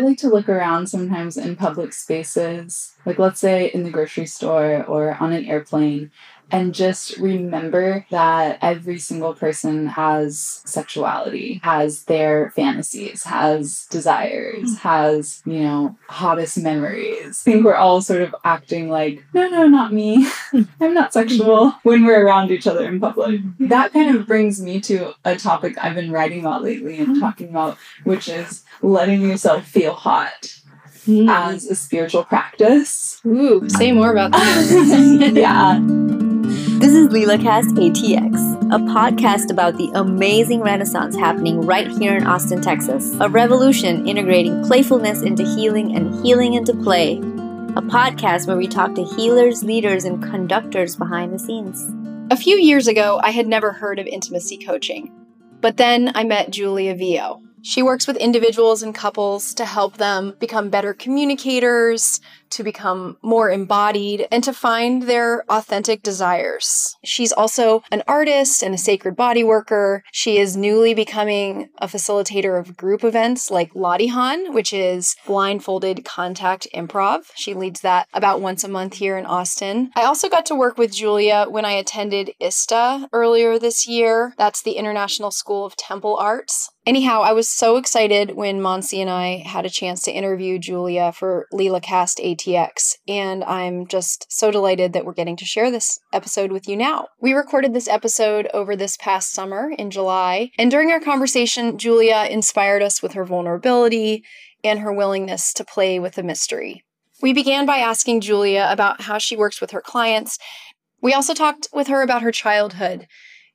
like to look around sometimes in public spaces, like let's say in the grocery store or on an airplane, and just remember that every single person has sexuality, has their fantasies, has desires, hmm. has, you know, hottest memories. I think we're all sort of acting like, no, no, not me. Hmm. I'm not sexual hmm. when we're around each other in public. That kind of brings me to a topic I've been writing about lately and talking about, which is letting yourself feel hot. As a spiritual practice. Ooh, say more about that. yeah. This is LeelaCast ATX, a podcast about the amazing renaissance happening right here in Austin, Texas. A revolution integrating playfulness into healing and healing into play. A podcast where we talk to healers, leaders, and conductors behind the scenes. A few years ago, I had never heard of intimacy coaching. But then I met Julia Vieau. She works with individuals and couples to help them become better communicators, to become more embodied and to find their authentic desires. She's also an artist and a sacred body worker. She is newly becoming a facilitator of group events like Latihan, which is blindfolded contact improv. She leads that about once a month here in Austin. I also got to work with Julia when I attended ISTA earlier this year. That's the International School of Temple Arts. Anyhow, I was so excited when Monsi and I had a chance to interview Julia for Leela Cast 18 GTX, and I'm just so delighted that we're getting to share this episode with you now. We recorded this episode over this past summer in July, and during our conversation, Julia inspired us with her vulnerability and her willingness to play with the mystery. We began by asking Julia about how she works with her clients. We also talked with her about her childhood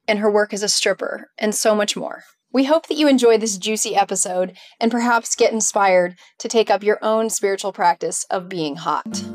and her work as a stripper, and so much more. We hope that you enjoy this juicy episode and perhaps get inspired to take up your own spiritual practice of being hot.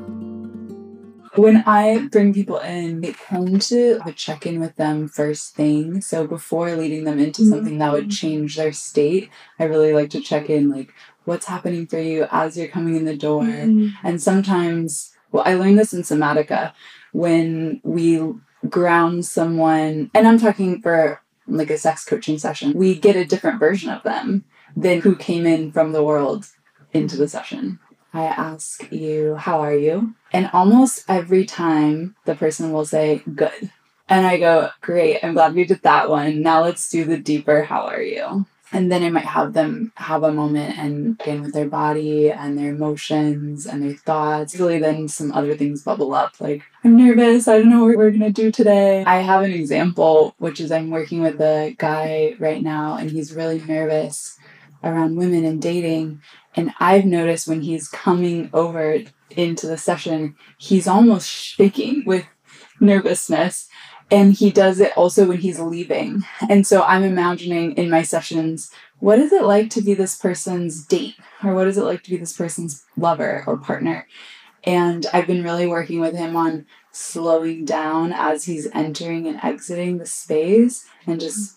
When I bring people in, I tend to a check in with them first thing. So before leading them into something that would mm. change their state, I really like to check in like, what's happening for you as you're coming in the door? Mm-hmm. And sometimes, well, I learned this in Somatica when we ground someone, and I'm talking for like a sex coaching session, we get a different version of them than who came in from the world into the session. I ask you, How are you? And almost every time the person will say, Good. And I go, Great, I'm glad we did that one. Now let's do the deeper, How are you? And then I might have them have a moment and again with their body and their emotions and their thoughts. Usually then some other things bubble up like, I'm nervous, I don't know what we're gonna do today. I have an example, which is I'm working with a guy right now and he's really nervous around women and dating. And I've noticed when he's coming over into the session, he's almost shaking with nervousness and he does it also when he's leaving. And so I'm imagining in my sessions, what is it like to be this person's date? Or what is it like to be this person's lover or partner? And I've been really working with him on slowing down as he's entering and exiting the space and just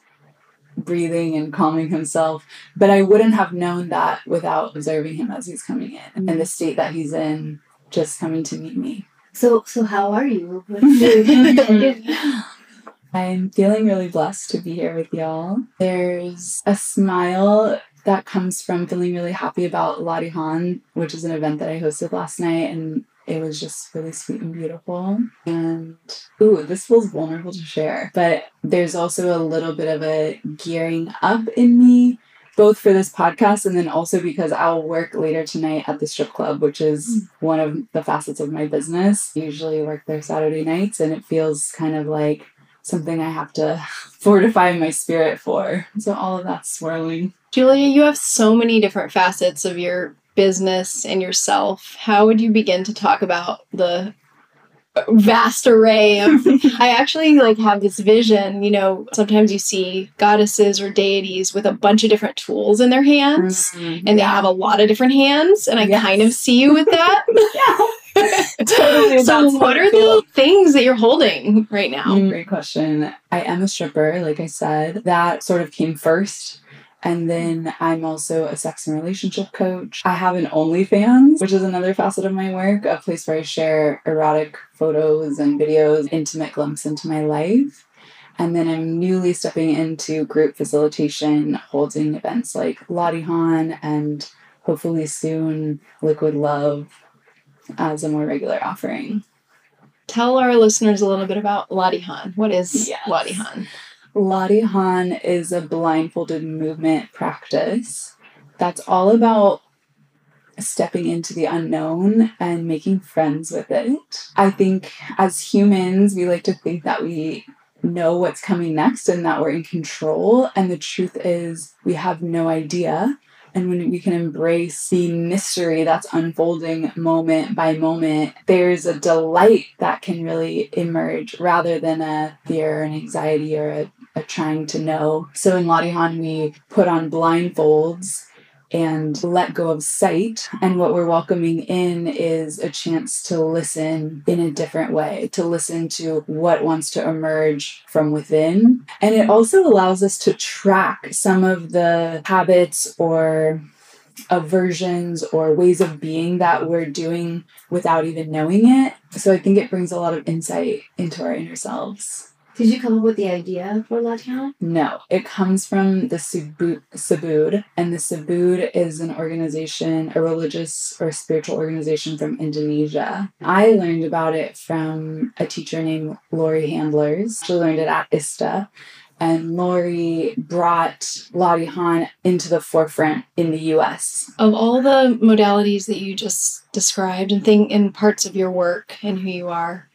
breathing and calming himself. But I wouldn't have known that without observing him as he's coming in and the state that he's in, just coming to meet me. So, so how are you? I'm feeling really blessed to be here with y'all. There's a smile that comes from feeling really happy about Latihan, which is an event that I hosted last night, and it was just really sweet and beautiful. And ooh, this feels vulnerable to share, but there's also a little bit of a gearing up in me both for this podcast and then also because I'll work later tonight at the strip club, which is one of the facets of my business. I usually work there Saturday nights, and it feels kind of like something I have to fortify my spirit for. So all of that's swirling. Julia, you have so many different facets of your business and yourself. How would you begin to talk about the vast array of I actually like have this vision, you know, sometimes you see goddesses or deities with a bunch of different tools in their hands Mm, and they have a lot of different hands and I Yes. kind of see you with that. Totally, so what are the things that you're holding right now? Mm, Great question. I am a stripper, like I said. That sort of came first. And then I'm also a sex and relationship coach. I have an OnlyFans, which is another facet of my work, a place where I share erotic photos and videos, intimate glimpse into my life. And then I'm newly stepping into group facilitation, holding events like Latihan and hopefully soon Liquid Love as a more regular offering. Tell our listeners a little bit about Latihan. What is Yes. Latihan? Latihan is a blindfolded movement practice that's all about stepping into the unknown and making friends with it. I think as humans, we like to think that we know what's coming next and that we're in control. And the truth is, we have no idea. And when we can embrace the mystery that's unfolding moment by moment, there's a delight that can really emerge rather than a fear and anxiety or a, a trying to know. So in Latihan, we put on blindfolds and let go of sight. And what we're welcoming in is a chance to listen in a different way, to listen to what wants to emerge from within. And it also allows us to track some of the habits or aversions or ways of being that we're doing without even knowing it. So I think it brings a lot of insight into our inner selves. Did you come up with the idea for Latihan? No, it comes from the Subud, Subud, and the Subud is an organization, a religious or spiritual organization from Indonesia. I learned about it from a teacher named Lori Handlers. She learned it at ISTA. And Lori brought Latihan into the forefront in the US. Of all the modalities that you just described and think in parts of your work and who you are,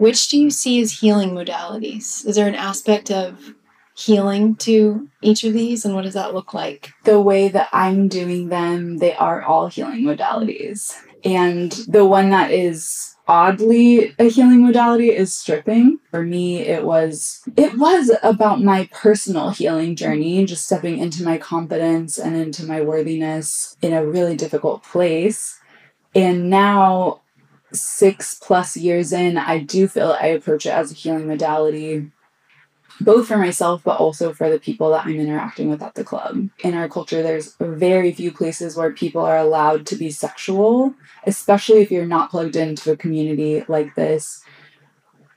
which do you see as healing modalities? Is there an aspect of healing to each of these and what does that look like? The way that I'm doing them, they are all healing modalities. And the one that is oddly a healing modality is stripping. For me, it was it was about my personal healing journey, just stepping into my confidence and into my worthiness in a really difficult place. And now 6 plus years in, I do feel I approach it as a healing modality both for myself but also for the people that I'm interacting with at the club. In our culture, there's very few places where people are allowed to be sexual, especially if you're not plugged into a community like this.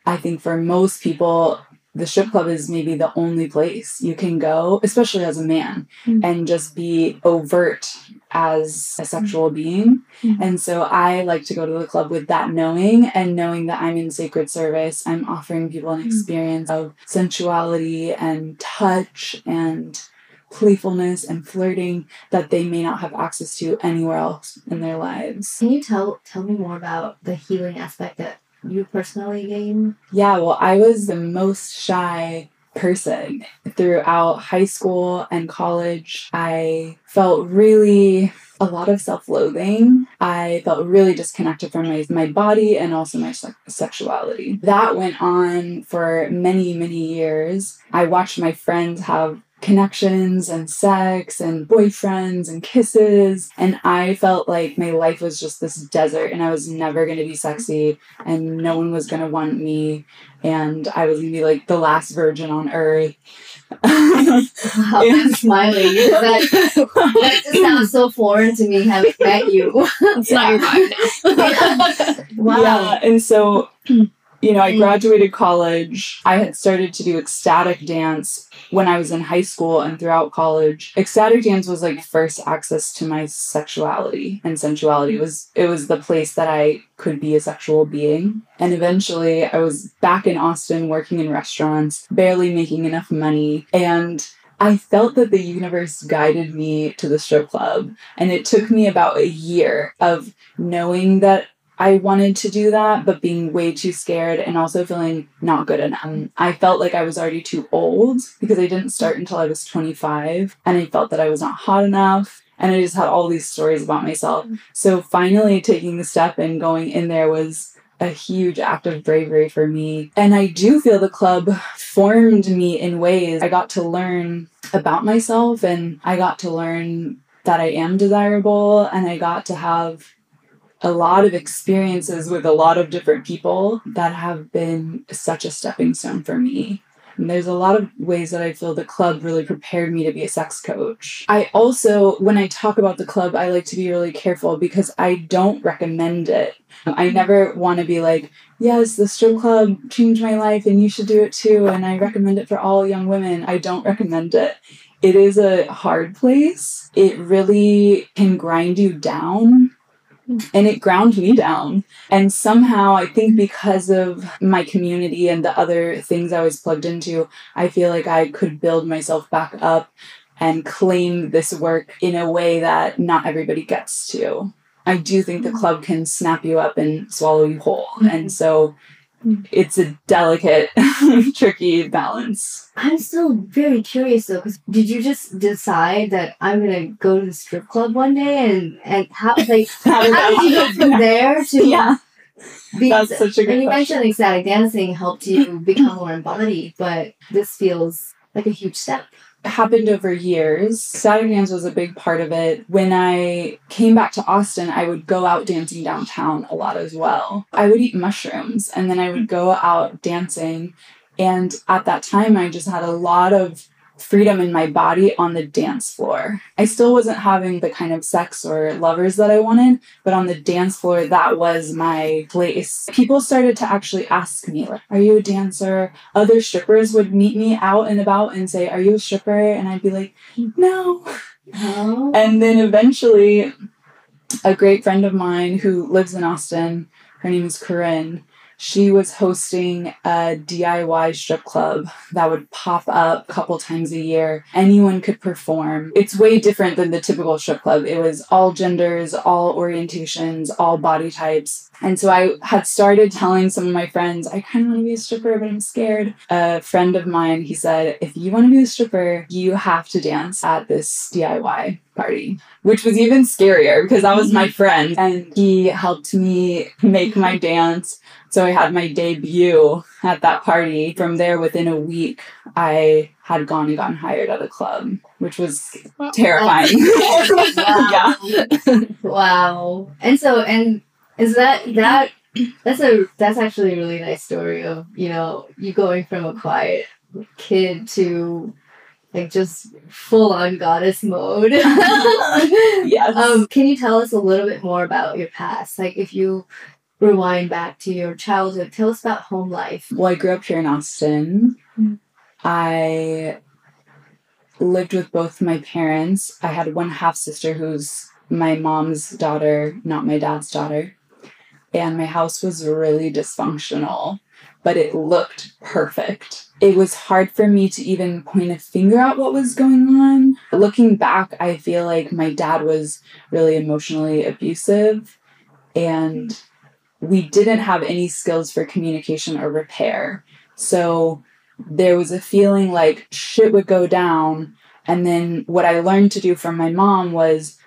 I think for most people, the strip club is maybe the only place you can go, especially as a man, Mm. and just be overt as a sexual being. Mhm. And so I like to go to the club with that knowing and knowing that I'm in sacred service. I'm offering people an Mm. experience of sensuality and touch and playfulness and flirting that they may not have access to anywhere else in their lives. Can you tell tell me more about the healing aspect that you personally gain? Yeah, well, I was the most shy person throughout high school and college. I felt really a lot of self-loathing. I felt really disconnected from my, my body and also my sex- sexuality. That went on for many, many years. I watched my friends have connections and sex and boyfriends and kisses and I felt like my life was just this desert and I was never going to be sexy and no one was going to want me and I was going to be like the last virgin on earth. Wow, I'm smiling. That, that just sounds so foreign to me having met you. It's not your vibe now. Wow. Yeah, and so you know, I Mm. graduated college. I had started to do ecstatic dance when I was in high school and throughout college. Ecstatic dance was like first access to my sexuality and sensuality. It was it was the place that I could be a sexual being. And eventually I was back in Austin working in restaurants, barely making enough money, and I felt that the universe guided me to the strip club. And it took me about a year of knowing that I wanted to do that, but being way too scared and also feeling not good enough. I felt like I was already too old because I didn't start until I was 25, and I felt that I was not hot enough. And I just had all these stories about myself. Mm-hmm. So finally taking the step and going in there was a huge act of bravery for me. And I do feel the club formed me in ways I got to learn about myself and I got to learn that I am desirable and I got to have a lot of experiences with a lot of different people that have been such a stepping stone for me. And there's a lot of ways that I feel the club really prepared me to be a sex coach. I also, when I talk about the club, I like to be really careful because I don't recommend it. I never want to be like, yes, the strip club changed my life and you should do it too. And I recommend it for all young women. I don't recommend it. it is a hard place. It really can grind you down. And it ground me down. And somehow, I think because of my community and the other things I was plugged into, I feel like I could build myself back up and claim this work in a way that not everybody gets to. I do think the club can snap you up and swallow you whole. And mm-hmm. so Mm. it's a delicate, tricky balance. I'm still very curious though, because did you just decide that I'm gonna go to the strip club one day and and how like How did how did you go from there to Yeah, be, that's such a good and you question. mentioned ecstatic dancing helped you become more embodied, but this feels like a huge step. Happened over years. Ecstatic dance was a big part of it. When I came back to Austin, I would go out dancing downtown a lot as well. I would eat mushrooms and then I would go out dancing. And at that time, I just had a lot of freedom in my body on the dance floor. I still wasn't having the kind of sex or lovers that I wanted, but on the dance floor, that was my place. People started to actually ask me, like, Are you a dancer? Other strippers would meet me out and about and say, Are you a stripper? And I'd be like, No. Oh. And then eventually, a great friend of mine who lives in Austin, her name is Corinne, she was hosting a DIY strip club that would pop up a couple times a year. Anyone could perform. It's way different than the typical strip club. It was all genders, all orientations, all body types. And so I had started telling some of my friends, I kind of want to be a stripper, but I'm scared. A friend of mine, he said, if you want to be a stripper, you have to dance at this DIY party, which was even scarier because that was my friend. And he helped me make my dance. So I had my debut at that party. From there, within a week, I had gone and gotten hired at a club, which was terrifying. yeah. wow. And so and is that that that's a that's actually a really nice story of, you know, you going from a quiet kid to like just full on goddess mode. Yes. um, can you tell us a little bit more about your past? Like if you rewind back to your childhood, tell us about home life. Well, I grew up here in Austin. Mm. I lived with both my parents. I had one half sister who's my mom's daughter, not my dad's daughter. And my house was really dysfunctional, but it looked perfect. It was hard for me to even point a finger at what was going on. Looking back, I feel like my dad was really emotionally abusive and we didn't have any skills for communication or repair. So there was a feeling like shit would go down. And then what I learned to do from my mom was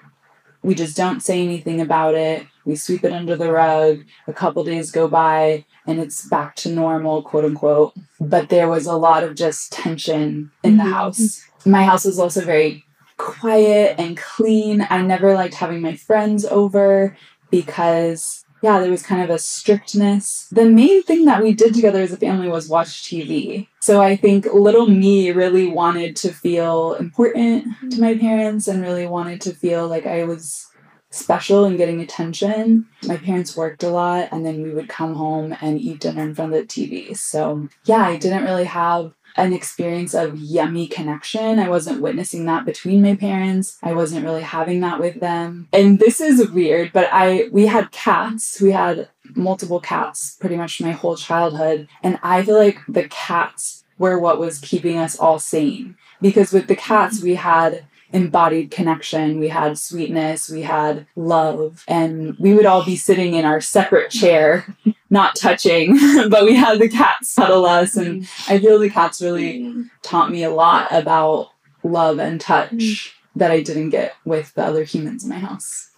we just don't say anything about it. We sweep it under the rug. A couple days go by and it's back to normal, quote unquote. But there was a lot of just tension in the Mhm. house. My house was also very quiet and clean. I never liked having my friends over because yeah, there was kind of a strictness. The main thing that we did together as a family was watch TV. So I think little me really wanted to feel important to mm-hmm. my parents and really wanted to feel like I was special and getting attention. My parents worked a lot and then we would come home and eat dinner in front of the TV. So yeah, I didn't really have an experience of yummy connection. I wasn't witnessing that between my parents. I wasn't really having that with them. And this is weird, but I we had cats. We had multiple cats pretty much my whole childhood, and I feel like the cats were what was keeping us all sane because with the cats we had embodied connection, we had sweetness, we had love, and we would all be sitting in our separate chair, not touching, but we had the cats cuddle us and mm. I feel the cats really mm. taught me a lot about love and touch mm. that I didn't get with the other humans in my house.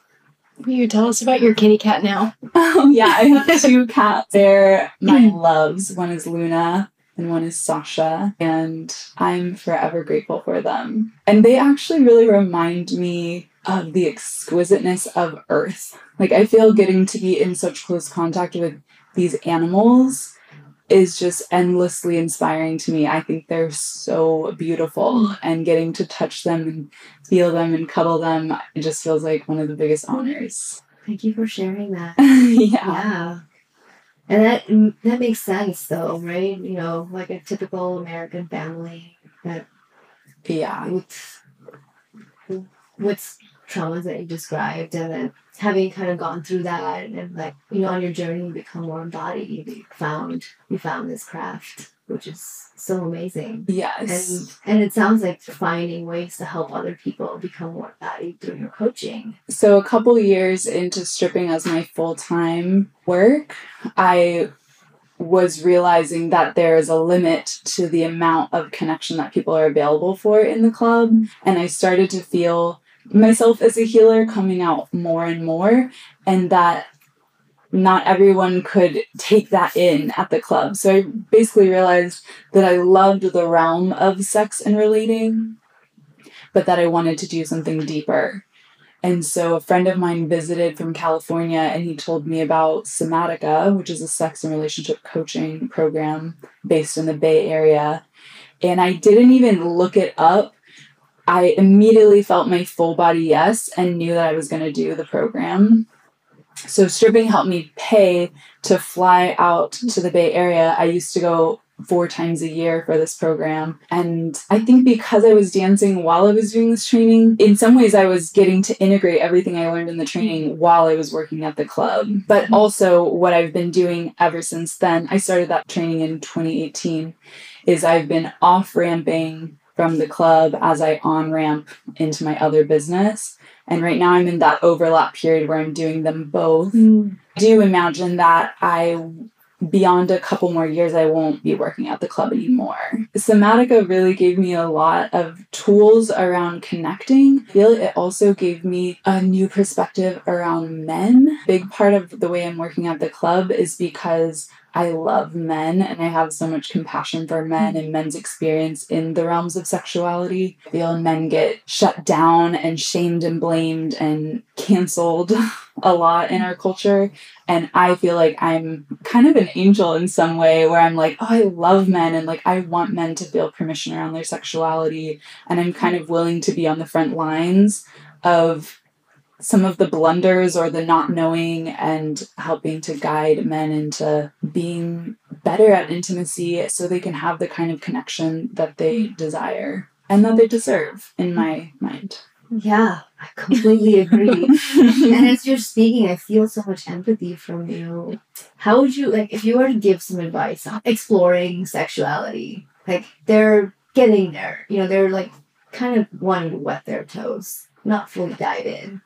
Will you tell us about your kitty cat now? Oh yeah, I have two cats. They're my loves. One is Luna and one is Sasha, and I'm forever grateful for them. And they actually really remind me of the exquisiteness of Earth. Like I feel getting to be in such close contact with these animals is just endlessly inspiring to me. I think they're so beautiful and getting to touch them and feel them and cuddle them it just feels like one of the biggest honors. Thank you for sharing that. yeah. Yeah. And that mm, that makes sense though, right? You know, like a typical American family that Yeah. with with traumas that you described and then having kind of gone through that and like you know on your journey you become more embodied you found you found this craft which is so amazing Yes. and and it sounds like finding ways to help other people become more embodied through your coaching So, a couple years into stripping as my full time work, I was realizing that there is a limit to the amount of connection that people are available for in the club. And I started to feel myself as a healer coming out more and more, and that not everyone could take that in at the club. So, I basically realized that I loved the realm of sex and relating, but that I wanted to do something deeper. And so a friend of mine visited from California and he told me about Somatica, which is a sex and relationship coaching program based in the Bay Area. And I didn't even look it up. I immediately felt my full body yes and knew that I was going to do the program. So stripping helped me pay to fly out to the Bay Area. I used to go four times a year for this program. And I think because I was dancing while I was doing this training, in some ways I was getting to integrate everything I learned in the training while I was working at the club. But mm-hmm. also, what I've been doing ever since then, I started that training in 2018, is I've been off ramping from the club as I on ramp into my other business. And right now I'm in that overlap period where I'm doing them both. Mm. I do imagine that I beyond a couple more years I won't be working at the club anymore. Somatica really gave me a lot of tools around connecting. I feel it also gave me a new perspective around men. Big part of the way I'm working at the club is because I love men and I have so much compassion for men and men's experience in the realms of sexuality. I feel men get shut down and shamed and blamed and canceled a lot in our culture. And I feel like I'm kind of an angel in some way where I'm like, oh, I love men and like I want men to feel permission around their sexuality. And I'm kind of willing to be on the front lines of some of the blunders or the not knowing and helping to guide men into being better at intimacy so they can have the kind of connection that they desire and that they deserve in my mind. yeah i completely agree and as you're speaking, I feel so much empathy from you. How would you like if you were to give some advice on exploring sexuality? Like they're getting there, you know, they're like kind of wanting to wet their toes, not fully dive in.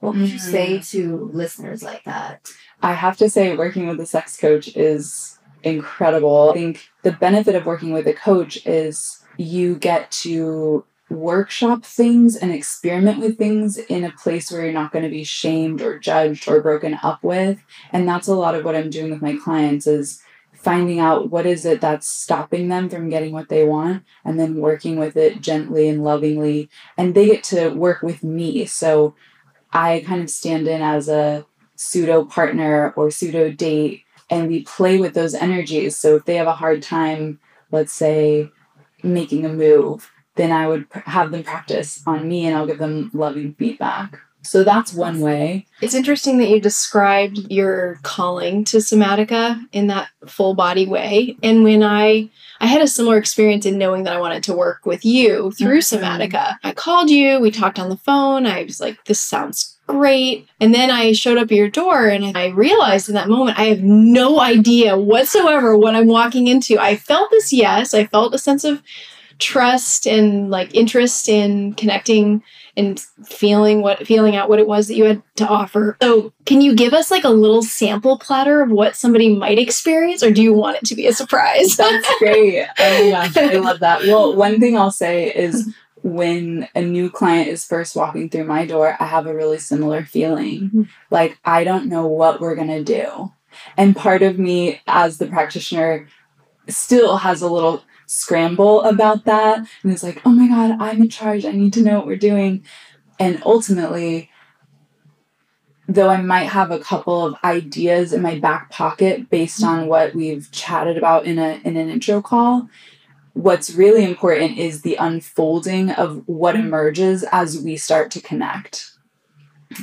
What would you say mm. to listeners like that? I have to say, working with a sex coach is incredible. I think the benefit of working with a coach is you get to workshop things and experiment with things in a place where you're not going to be shamed or judged or broken up with. And that's a lot of what I'm doing with my clients is finding out what is it that's stopping them from getting what they want and then working with it gently and lovingly and they get to work with me so i kind of stand in as a pseudo partner or pseudo date and we play with those energies. So if they have a hard time let's say making a move then i would have them practice on me and i'll give them loving feedback so that's one way It's interesting that you described your calling to somatica in that full body way. And when I I had a similar experience in knowing that I wanted to work with you through Mhm. somatica. I called you, we talked on the phone. I was like, this sounds great. And then I showed up at your door and I realized in that moment I have no idea whatsoever what I'm walking into. I felt this yes, I felt a sense of trust and like interest in connecting and feeling what feeling out what it was that you had to offer. So, can you give us like a little sample platter of what somebody might experience or do you want it to be a surprise? That's great. Oh my gosh, I love that. Well, one thing I'll say is when a new client is first walking through my door, I have a really similar feeling. Mhm. Like, I don't know what we're to do. And part of me, as the practitioner, still has a little scramble about that. And it's like, oh my God, I'm in charge. I need to know what we're doing. And ultimately, though I might have a couple of ideas in my back pocket based on what we've chatted about in a in an intro call, what's really important is the unfolding of what emerges as we start to connect.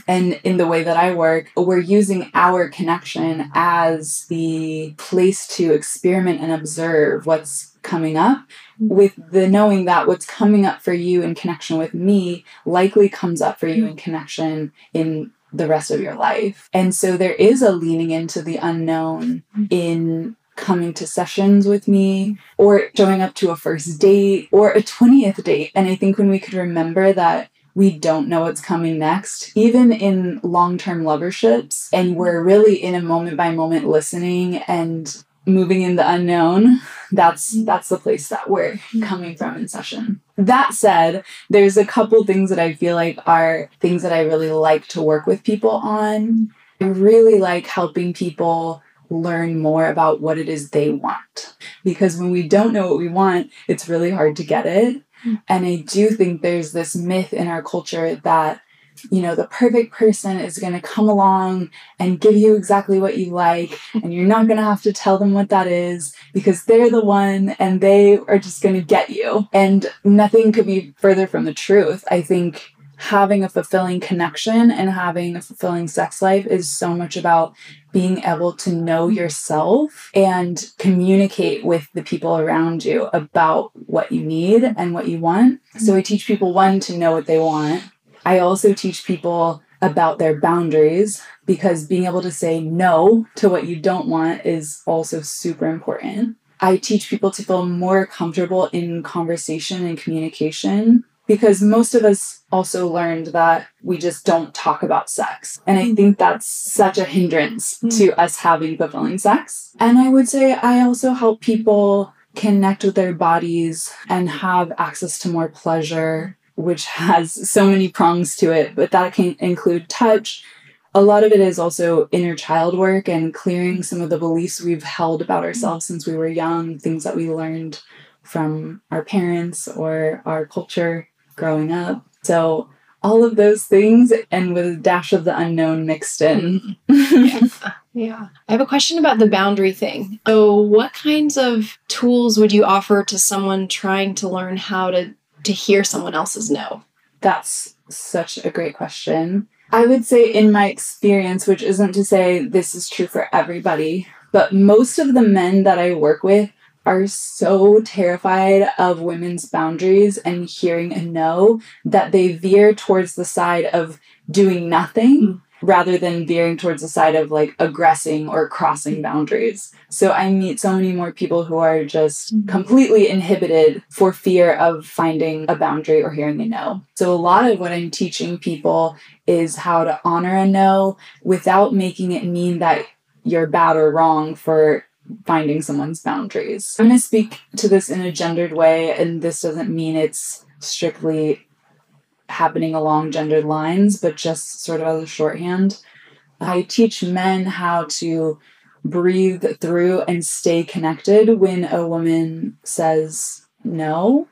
And in the way that I work, we're using our connection as the place to experiment and observe what's coming up mm-hmm. with the knowing that what's coming up for you in connection with me likely comes up for you in mm-hmm. connection in the rest of your life. And so there is a leaning into the unknown mm-hmm. in coming to sessions with me or showing up to a first date or a 20th date. And I think when we could remember that we don't know what's coming next, even in long term loverships, and we're really in a moment by moment listening and moving in the unknown that's that's the place that we're coming from in session. That said there's a couple things that i feel like are things that i really like to work with people on. I really like helping people learn more about what it is they want because when we don't know what we want it's really hard to get it Mm. and i do think there's this myth in our culture that you know, the perfect person is going to come along and give you exactly what you like, and you're not going to have to tell them what that is because they're the one and they are just going to get you. And nothing could be further from the truth. I think having a fulfilling connection and having a fulfilling sex life is so much about being able to know yourself and communicate with the people around you about what you need and what you want. So I teach people one to know what they want I also teach people about their boundaries because being able to say no to what you don't want is also super important. I teach people to feel more comfortable in conversation and communication because most of us also learned that we just don't talk about sex. And I hmm. think that's such a hindrance hmm. to us having fulfilling sex. And I would say I also help people connect with their bodies and have access to more pleasure which has so many prongs to it, but that can include touch. A lot of it is also inner child work and clearing some of the beliefs we've held about hmm. ourselves since we were young, things that we learned from our parents or our culture growing up. So, all of those things and with a dash of the unknown mixed in. yeah. Mm-hmm. yeah. I have a question about the boundary thing. So, what kinds of tools would you offer to someone trying to learn how to to hear someone else's no? That's such a great question. I would say, in my experience, which isn't to say this is true for everybody, but most of the men that I work with are so terrified of women's boundaries and hearing a no that they veer towards the side of doing nothing mm rather than veering towards the side of like aggressing or crossing boundaries. So I meet so many more people who are just mm-hmm. completely inhibited for fear of finding a boundary or hearing a no. So a lot of what I'm teaching people is how to honor a no without making it mean that you're bad or wrong for finding someone's boundaries. I'm going to speak to this in a gendered way, and this doesn't mean it's strictly happening along gendered lines, but just sort of as a shorthand. I teach men how to breathe through and stay connected when a woman says no.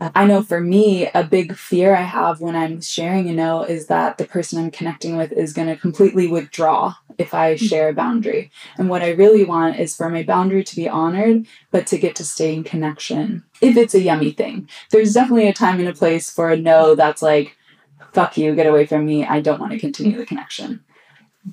I know for me, a big fear I have when I'm sharing a no is that the person I'm connecting with is going to completely withdraw if I mm. share a boundary. And what I really want is for my boundary to be honored, but to get to stay in connection if it's a yummy thing. There's definitely a time and a place for a no that's like, fuck you, get away from me, I don't want to continue the connection.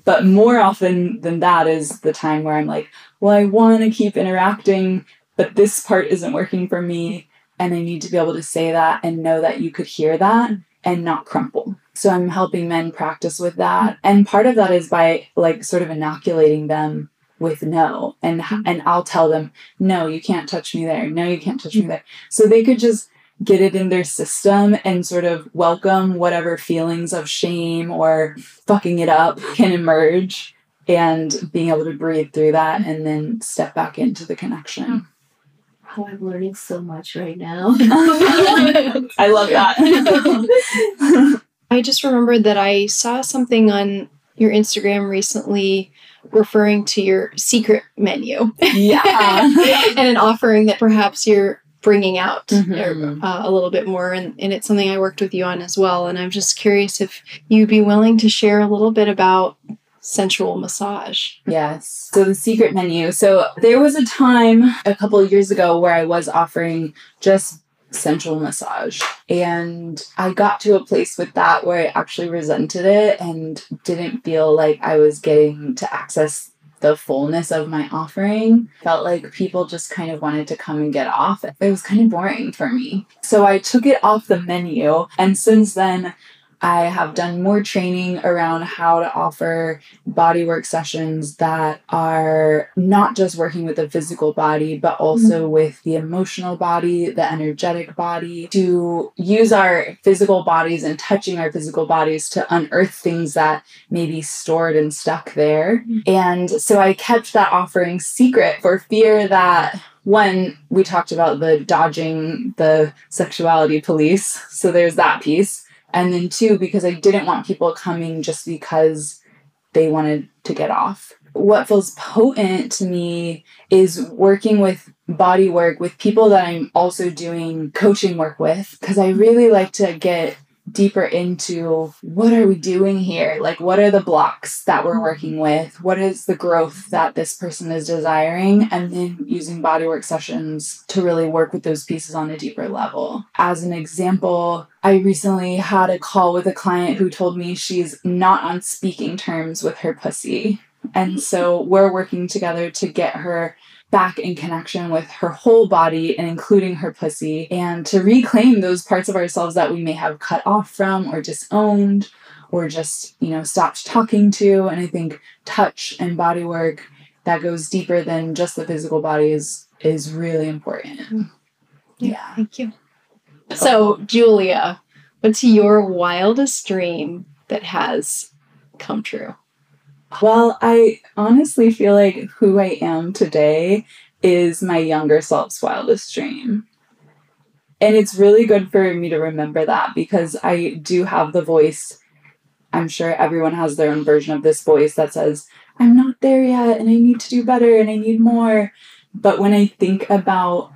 But more often than that is the time where I'm like, well, I want to keep interacting, but this part isn't working for me and I need to be able to say that and know that you could hear that and not crumple. So I'm helping men practice with that. And part of that is by like sort of inoculating them with no and and I'll tell them no you can't touch me there no you can't touch me there so they could just get it in their system and sort of welcome whatever feelings of shame or fucking it up can emerge and being able to breathe through that and then step back into the connection I'm learning so much right now. I love that. I just remembered that I saw something on your Instagram recently referring to your secret menu. Yeah. and an offering that perhaps you're bringing out mm-hmm. uh, a little bit more. And, and it's something I worked with you on as well. And I'm just curious if you'd be willing to share a little bit about sensual massage. Yes. So the secret menu. So there was a time a couple of years ago where I was offering just sensual massage. And I got to a place with that where I actually resented it and didn't feel like I was getting to access the fullness of my offering. Felt like people just kind of wanted to come and get off. It was kind of boring for me. So I took it off the menu. And since then, I have done more training around how to offer bodywork sessions that are not just working with the physical body, but also mm-hmm. with the emotional body, the energetic body, to use our physical bodies and touching our physical bodies to unearth things that may be stored and stuck there. Mm-hmm. And so I kept that offering secret for fear that one, we talked about the dodging the sexuality police. So there's that piece. And then two, because I didn't want people coming just because they wanted to get off. What feels potent to me is working with body work with people that I'm also doing coaching work with, because I really like to get deeper into what are we doing here? Like, what are the blocks that we're mm-hmm. working with? What is the growth that this person is desiring? And then using bodywork sessions to really work with those pieces on a deeper level. As an example, I recently had a call with a client who told me she's not on speaking terms with her pussy. And mm-hmm. so we're working together to get her back in connection with her whole body and including her pussy and to reclaim those parts of ourselves that we may have cut off from or disowned or just, you know, stopped talking to. And I think touch and body work that goes deeper than just the physical body is is really important. Mm. Yeah. yeah. Thank you. So, Julia, what's your wildest dream that has come true? Well, I honestly feel like who I am today is my younger self's wildest dream. And it's really good for me to remember that because I do have the voice. I'm sure everyone has their own version of this voice that says, I'm not there yet and I need to do better and I need more. But when I think about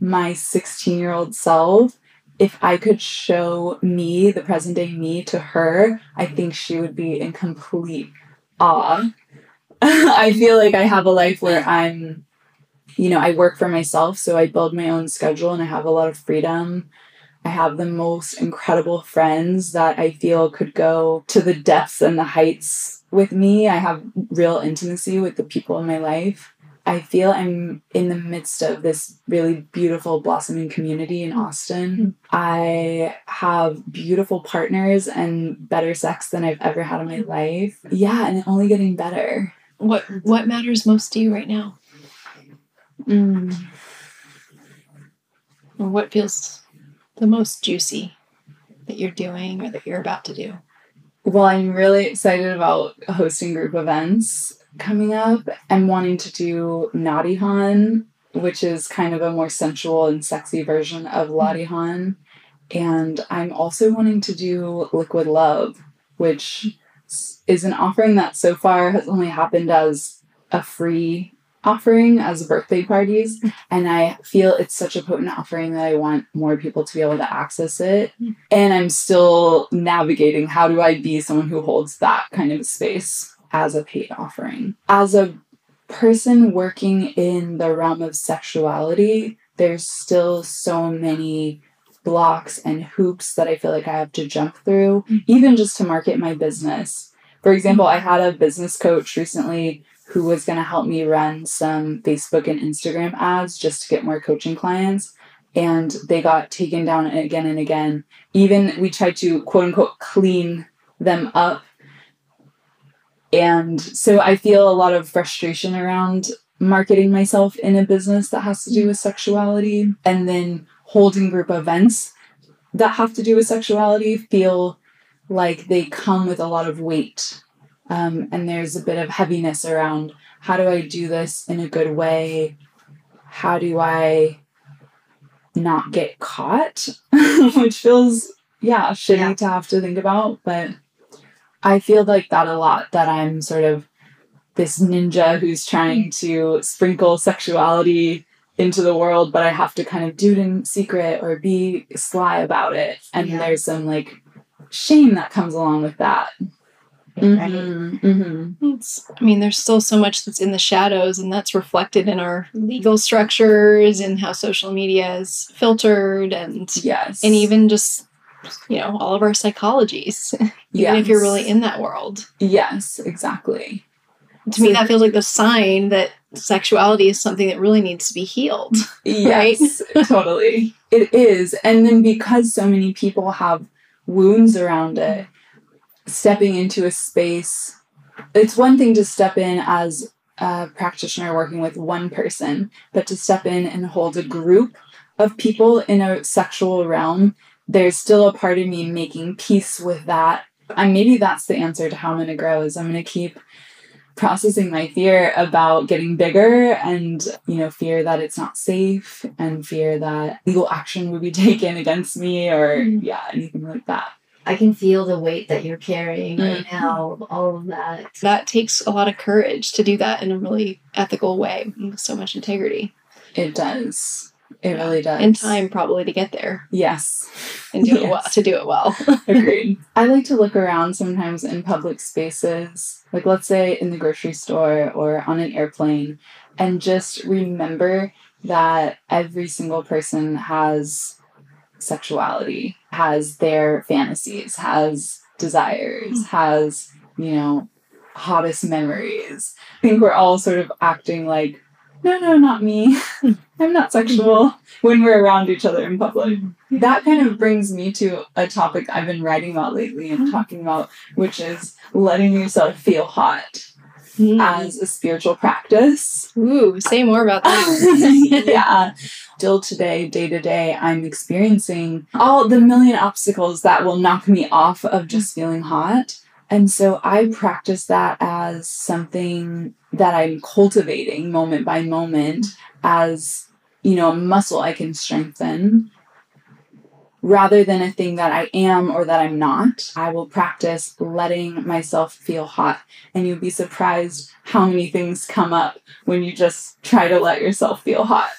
my 16 year old self, if I could show me, the present day me, to her, I think she would be in complete awe. I feel like I have a life where I'm, you know, I work for myself, so I build my own schedule and I have a lot of freedom. I have the most incredible friends that I feel could go to the depths and the heights with me. I have real intimacy with the people in my life. I feel I'm in the midst of this really beautiful blossoming community in Austin. Mm-hmm. I have beautiful partners and better sex than I've ever had in my life. Yeah, and only getting better. What what matters most to you right now? Mm. Or what feels the most juicy that you're doing or that you're about to do? Well, I'm really excited about hosting group events coming up. I'm wanting to do Nadihan, which is kind of a more sensual and sexy version of Latihan. Mm-hmm. And I'm also wanting to do Liquid Love, which is an offering that so far has only happened as a free offering as birthday parties. Mm-hmm. And i feel it's such a potent offering that i want more people to be able to access it. Mm-hmm. And i'm still navigating how do i be someone who holds that kind of space as a paid offering. As a person working in the realm of sexuality, there's still so many blocks and hoops that I feel like I have to jump through, mm-hmm. even just to market my business. For example, I had a business coach recently who was going to help me run some Facebook and Instagram ads just to get more coaching clients. And they got taken down again and again. Even we tried to quote unquote clean them up and so I feel a lot of frustration around marketing myself in a business that has to do with sexuality and then holding group events that have to do with sexuality feel like they come with a lot of weight. Um, and there's a bit of heaviness around how do I do this in a good way? How do I not get caught? Which feels, yeah, shitty yeah. to have to think about, but I feel like that a lot that I'm sort of this ninja who's trying to sprinkle sexuality into the world, but I have to kind of do it in secret or be sly about it. And yeah. there's some like shame that comes along with that. right? Mhm, mhm. It's, I mean, there's still so much that's in the shadows, and that's reflected in our legal structures and how social media is filtered, and Yes. and even just you know all of our psychologies. even if you're really in that world, Yes, exactly. to me, that feels like the sign that sexuality is something that really needs to be healed. Right? Yes, totally. It is. And then because so many people have wounds around it, stepping into a space, it's one thing to step in as a practitioner working with one person, but to step in and hold a group of people in a sexual realm, there's still a part of me making peace with that. And maybe that's the answer to how I'm going to grow is I'm going to keep processing my fear about getting bigger and you know fear that it's not safe and fear that legal action would be taken against me or Mhm. yeah anything like that I can feel the weight that you're carrying right Mhm. now, all of that. That takes a lot of courage to do that in a really ethical way with so much integrity it does it really does and time probably to get there yes and do it well to do it well. Agreed. I like to look around sometimes in public spaces, like let's say in the grocery store or on an airplane, and just remember that every single person has sexuality, has their fantasies, has desires, hmm. has, you know, hottest memories. I think we're all sort of acting like, no, no, not me. I'm not sexual when we're around each other in public that kind of brings me to a topic I've been writing about lately and talking about, which is letting yourself feel hot hmm. as a spiritual practice. Ooh, say more about that. yeah. Still today, day to day, I'm experiencing all the million obstacles that will knock me off of just feeling hot. And so I practice that as something that I'm cultivating moment by moment as, you know, a muscle I can strengthen rather than a thing that I am or that I'm not. I will practice letting myself feel hot. And you'll be surprised how many things come up when you just try to let yourself feel hot.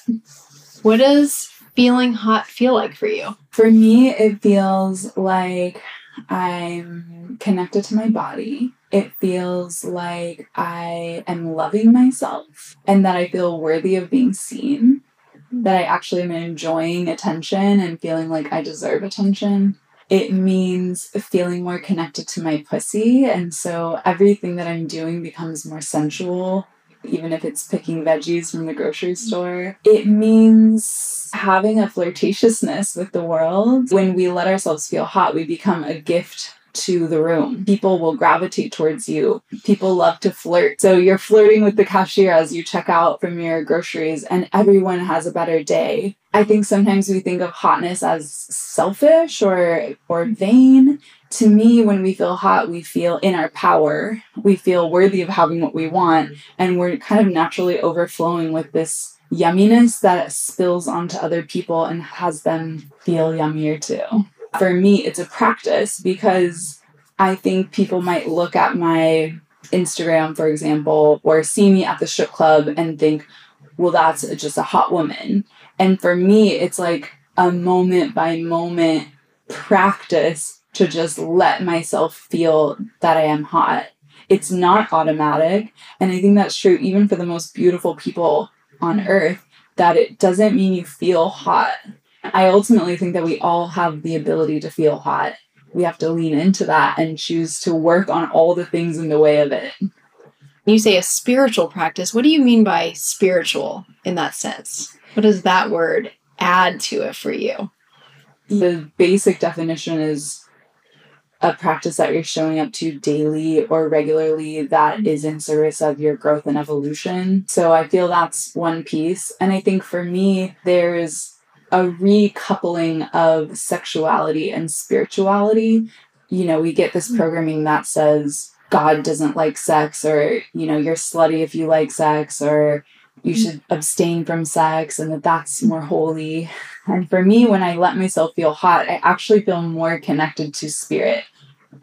What does feeling hot feel like for you? For me, it feels like I'm connected to my body. It feels like I am loving myself and that I feel worthy of being seen. That I actually am enjoying attention and feeling like I deserve attention. It means feeling more connected to my pussy. And so everything that I'm doing becomes more sensual, even if it's picking veggies from the grocery store. It means having a flirtatiousness with the world. When we let ourselves feel hot, we become a gift to the room. People will gravitate towards you. People love to flirt. So you're flirting with the cashier as you check out from your groceries, and everyone has a better day. I think sometimes we think of hotness as selfish or or vain. To me, when we feel hot, we feel in our power. We feel worthy of having what we want, and we're kind of naturally overflowing with this yumminess that spills onto other people and has them feel yummier too. For me, it's a practice because I think people might look at my Instagram, for example, or see me at the strip club and think, well, that's just a hot woman. And for me, it's like a moment by moment practice to just let myself feel that I am hot. It's not automatic. And I think that's true even for the most beautiful people on earth, that it doesn't mean you feel hot. I ultimately think that we all have the ability to feel hot. We have to lean into that and choose to work on all the things in the way of it. You say a spiritual practice. What do you mean by spiritual in that sense? What does that word add to it for you? The basic definition is a practice that you're showing up to daily or regularly that mm-hmm. is in service of your growth and evolution. So I feel that's one piece. And I think for me, there's a recoupling of sexuality and spirituality. You know, we get this mm-hmm. programming that says God doesn't like sex, or, you know, you're slutty if you like sex, or you mm-hmm. should abstain from sex, and that that's more holy. And for me, when I let myself feel hot, I actually feel more connected to spirit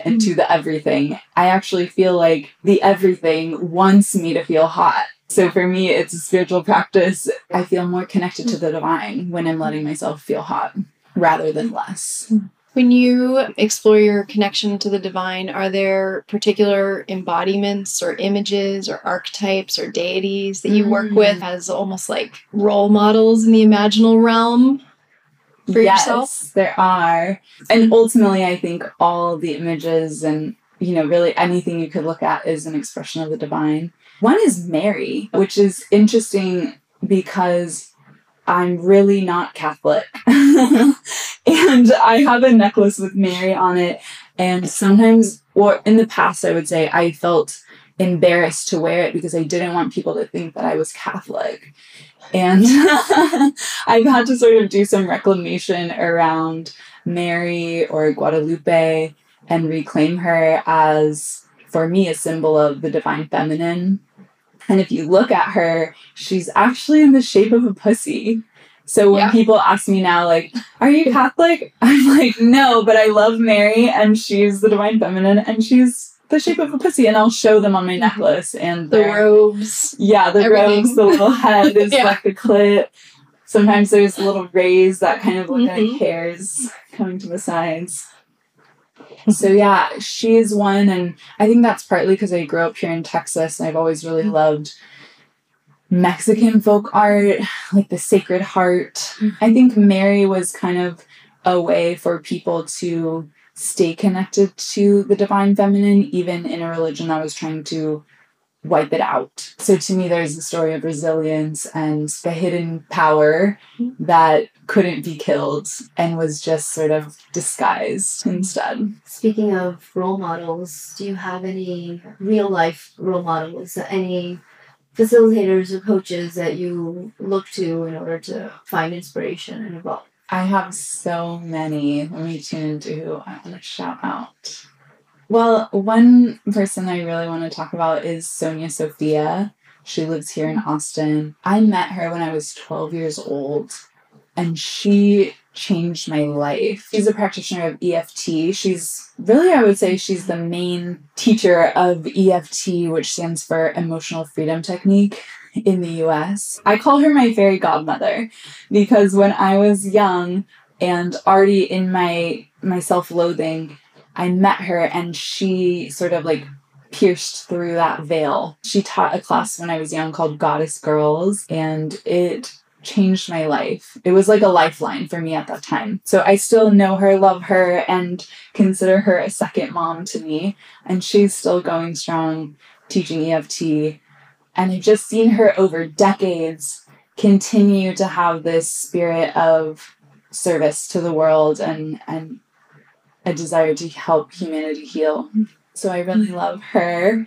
and to the everything. I actually feel like the everything wants me to feel hot. So for me, it's a spiritual practice. I feel more connected to the divine when I'm letting myself feel hot rather than less. When you explore your connection to the divine, are there particular embodiments or images or archetypes or deities that you work Mm. with as almost like role models in the imaginal realm for yes, yourself? there are. And mm-hmm. ultimately, I think all the images and, you know, really anything you could look at is an expression of the divine. One is Mary, which is interesting because I'm really not Catholic. and I have a necklace with Mary on it. And sometimes, or in the past, I would say I felt embarrassed to wear it because I didn't want people to think that I was Catholic. And I've had to sort of do some reclamation around Mary or Guadalupe and reclaim her as, for me, a symbol of the divine feminine. And if you look at her, she's actually in the shape of a pussy. So when Yeah. people ask me now, like, are you Catholic? I'm like, no, but I love Mary and she's the divine feminine and she's the shape of a pussy. And I'll show them on my mm-hmm. necklace and The robes. yeah, the Everything. robes, the little head is Yeah. like the clit. Sometimes there's little rays that kind of look Mhm. like mm-hmm. hairs coming to the sides. So yeah, she is one, and I think that's partly because I grew up here in Texas, and I've always really mm-hmm. loved Mexican folk art, like the Sacred Heart. I think Mary was kind of a way for people to stay connected to the divine feminine, even in a religion that was trying to wipe it out. So to me, there's a story of resilience and the hidden power that couldn't be killed and was just sort of disguised instead. Speaking of role models, do you have any real life role models? Any facilitators or coaches that you look to in order to find inspiration and evolve? I have so many. Let me tune into who I want to shout out. Well, one person I really want to talk about is Sonia Sophia. She lives here in Austin. I met her when I was 12 years old, and she changed my life. She's a practitioner of EFT. She's really, I would say, she's the main teacher of EFT, which stands for Emotional Freedom Technique in the US. I call her my fairy godmother because when I was young and already in my my self-loathing, I met her and she sort of like pierced through that veil. She taught a class when I was young called Goddess Girls and it changed my life. It was like a lifeline for me at that time. So I still know her, love her and consider her a second mom to me and she's still going strong teaching EFT and I've just seen her over decades continue to have this spirit of service to the world and and a desire to help humanity heal. So I really love her.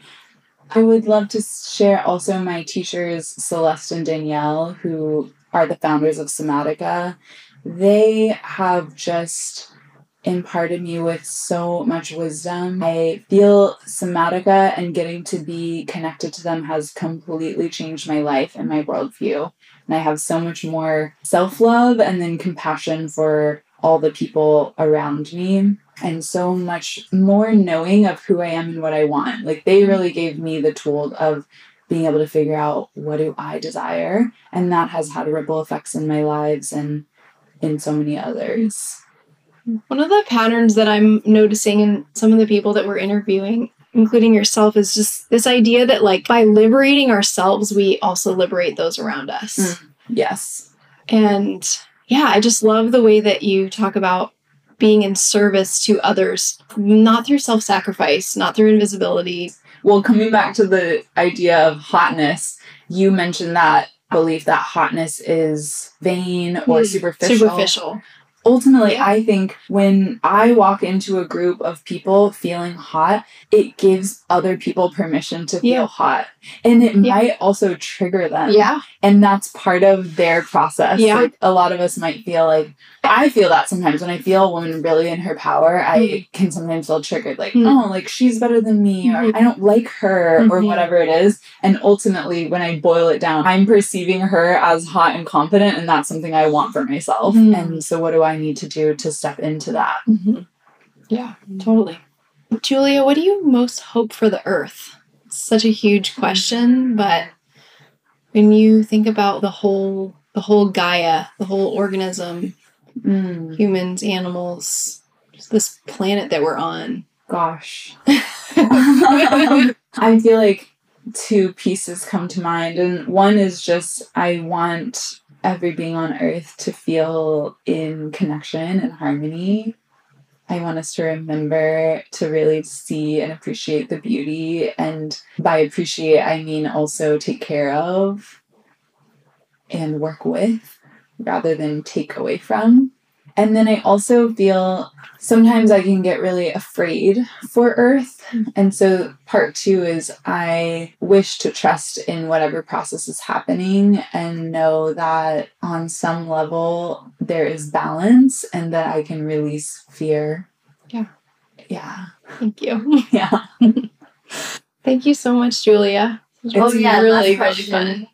I would love to share also my teachers Celeste and Danielle who are the founders of Somatica. They have just imparted me with so much wisdom. I feel Somatica and getting to be connected to them has completely changed my life and my worldview. And I have so much more self love and then compassion for all the people around me and so much more knowing of who I am and what I want. Like they mm-hmm. really gave me the tool of being able to figure out what do I desire and that has had ripple effects in my lives and in so many others. One of the patterns that I'm noticing in some of the people that we're interviewing, including yourself, is just this idea that, like, by liberating ourselves, we also liberate those around us. Mm. Yes. And yeah, I just love the way that you talk about being in service to others, not through self sacrifice, not through invisibility. Well, coming back to the idea of hotness, you mentioned that belief that hotness is vain or Mm, superficial. Superficial. Ultimately, I think when I walk into a group of people feeling hot, it gives other people permission to feel Yeah. hot. And it Yeah. might also trigger them. Yeah. And that's part of their process. Yeah. Like a lot of us might feel like I feel that sometimes when I feel a woman really in her power, I can sometimes feel triggered, like, Mm. oh, like she's better than me, or Mhm. I don't like her, or Mhm. whatever it is. And ultimately, when I boil it down, I'm perceiving her as hot and confident, and that's something I want for myself. Mhm. And so, what do I need to do to step into that? Mhm. Yeah, totally. Julia, what do you most hope for the earth? It's such a huge question, but when you think about the whole the whole Gaia, the whole organism, Mm. humans, animals, this planet that we're on? Gosh. I feel like two pieces come to mind. And one is just I want every being on earth to feel in connection and harmony. I want us to remember to really see and appreciate the beauty. And by appreciate, I mean also take care of and work with rather than take away from. And then I also feel sometimes I can get really afraid for Earth. And so part two is I wish to trust in whatever process is happening and know that on some level there is balance and that I can release fear. Yeah. Yeah. Thank you. Yeah. Thank you so much, Julia. It's Oh, yeah, really, really fun.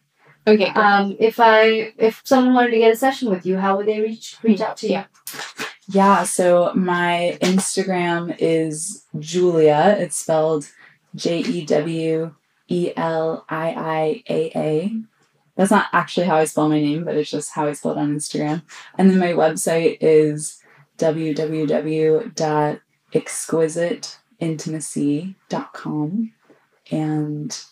Okay. Um, if I if someone wanted to get a session with you, how would they reach reach out to you? Yeah. So my Instagram is Julia. It's spelled J E W E L I I A A. That's not actually how I spell my name, but it's just how I spell it on Instagram. And then my website is www.exquisiteintimacy.com. And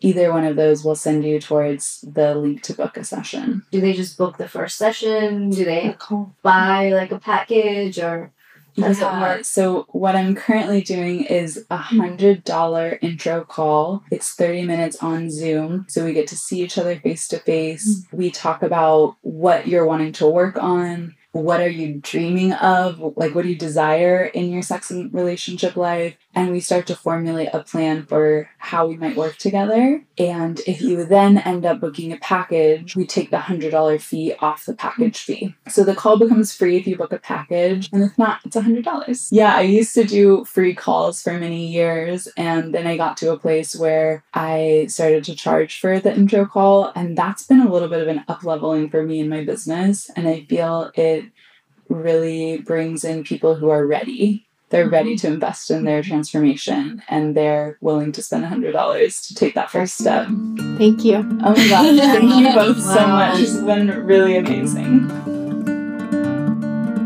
either one of those will send you towards the link to book a session. Do they just book the first session? Do they buy like a package or how does it work? So what I'm currently doing is a hundred dollar intro call. It's 30 minutes on Zoom. So we get to see each other face to face. We talk about what you're wanting to work on. What are you dreaming of? Like what do you desire in your sex and relationship life? And we start to formulate a plan for how we might work together. And if you then end up booking a package, we take the $100 fee off the package fee. So the call becomes free if you book a package, and if not, it's $100. Yeah, I used to do free calls for many years, and then I got to a place where I started to charge for the intro call, and that's been a little bit of an up leveling for me in my business. And I feel it really brings in people who are ready. They're ready mm-hmm. to invest in their transformation and they're willing to spend $100 to take that first step. Thank you. Oh my gosh, thank you both so much. This has been really amazing.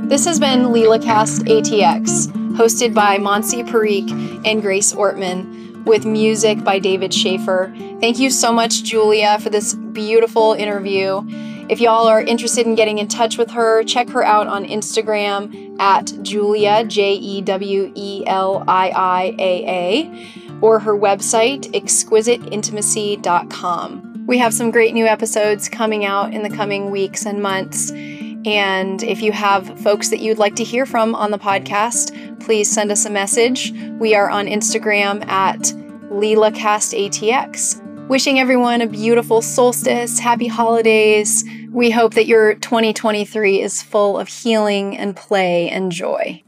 This has been LeelaCast ATX, hosted by Monsi Parikh and Grace Ortman, with music by David Schaefer. Thank you so much, Julia, for this beautiful interview. If y'all are interested in getting in touch with her, check her out on Instagram at Julia, J E W E L I I A A, or her website, exquisiteintimacy.com. We have some great new episodes coming out in the coming weeks and months. And if you have folks that you'd like to hear from on the podcast, please send us a message. We are on Instagram at LeelaCastATX. Wishing everyone a beautiful solstice, happy holidays. We hope that your 2023 is full of healing and play and joy.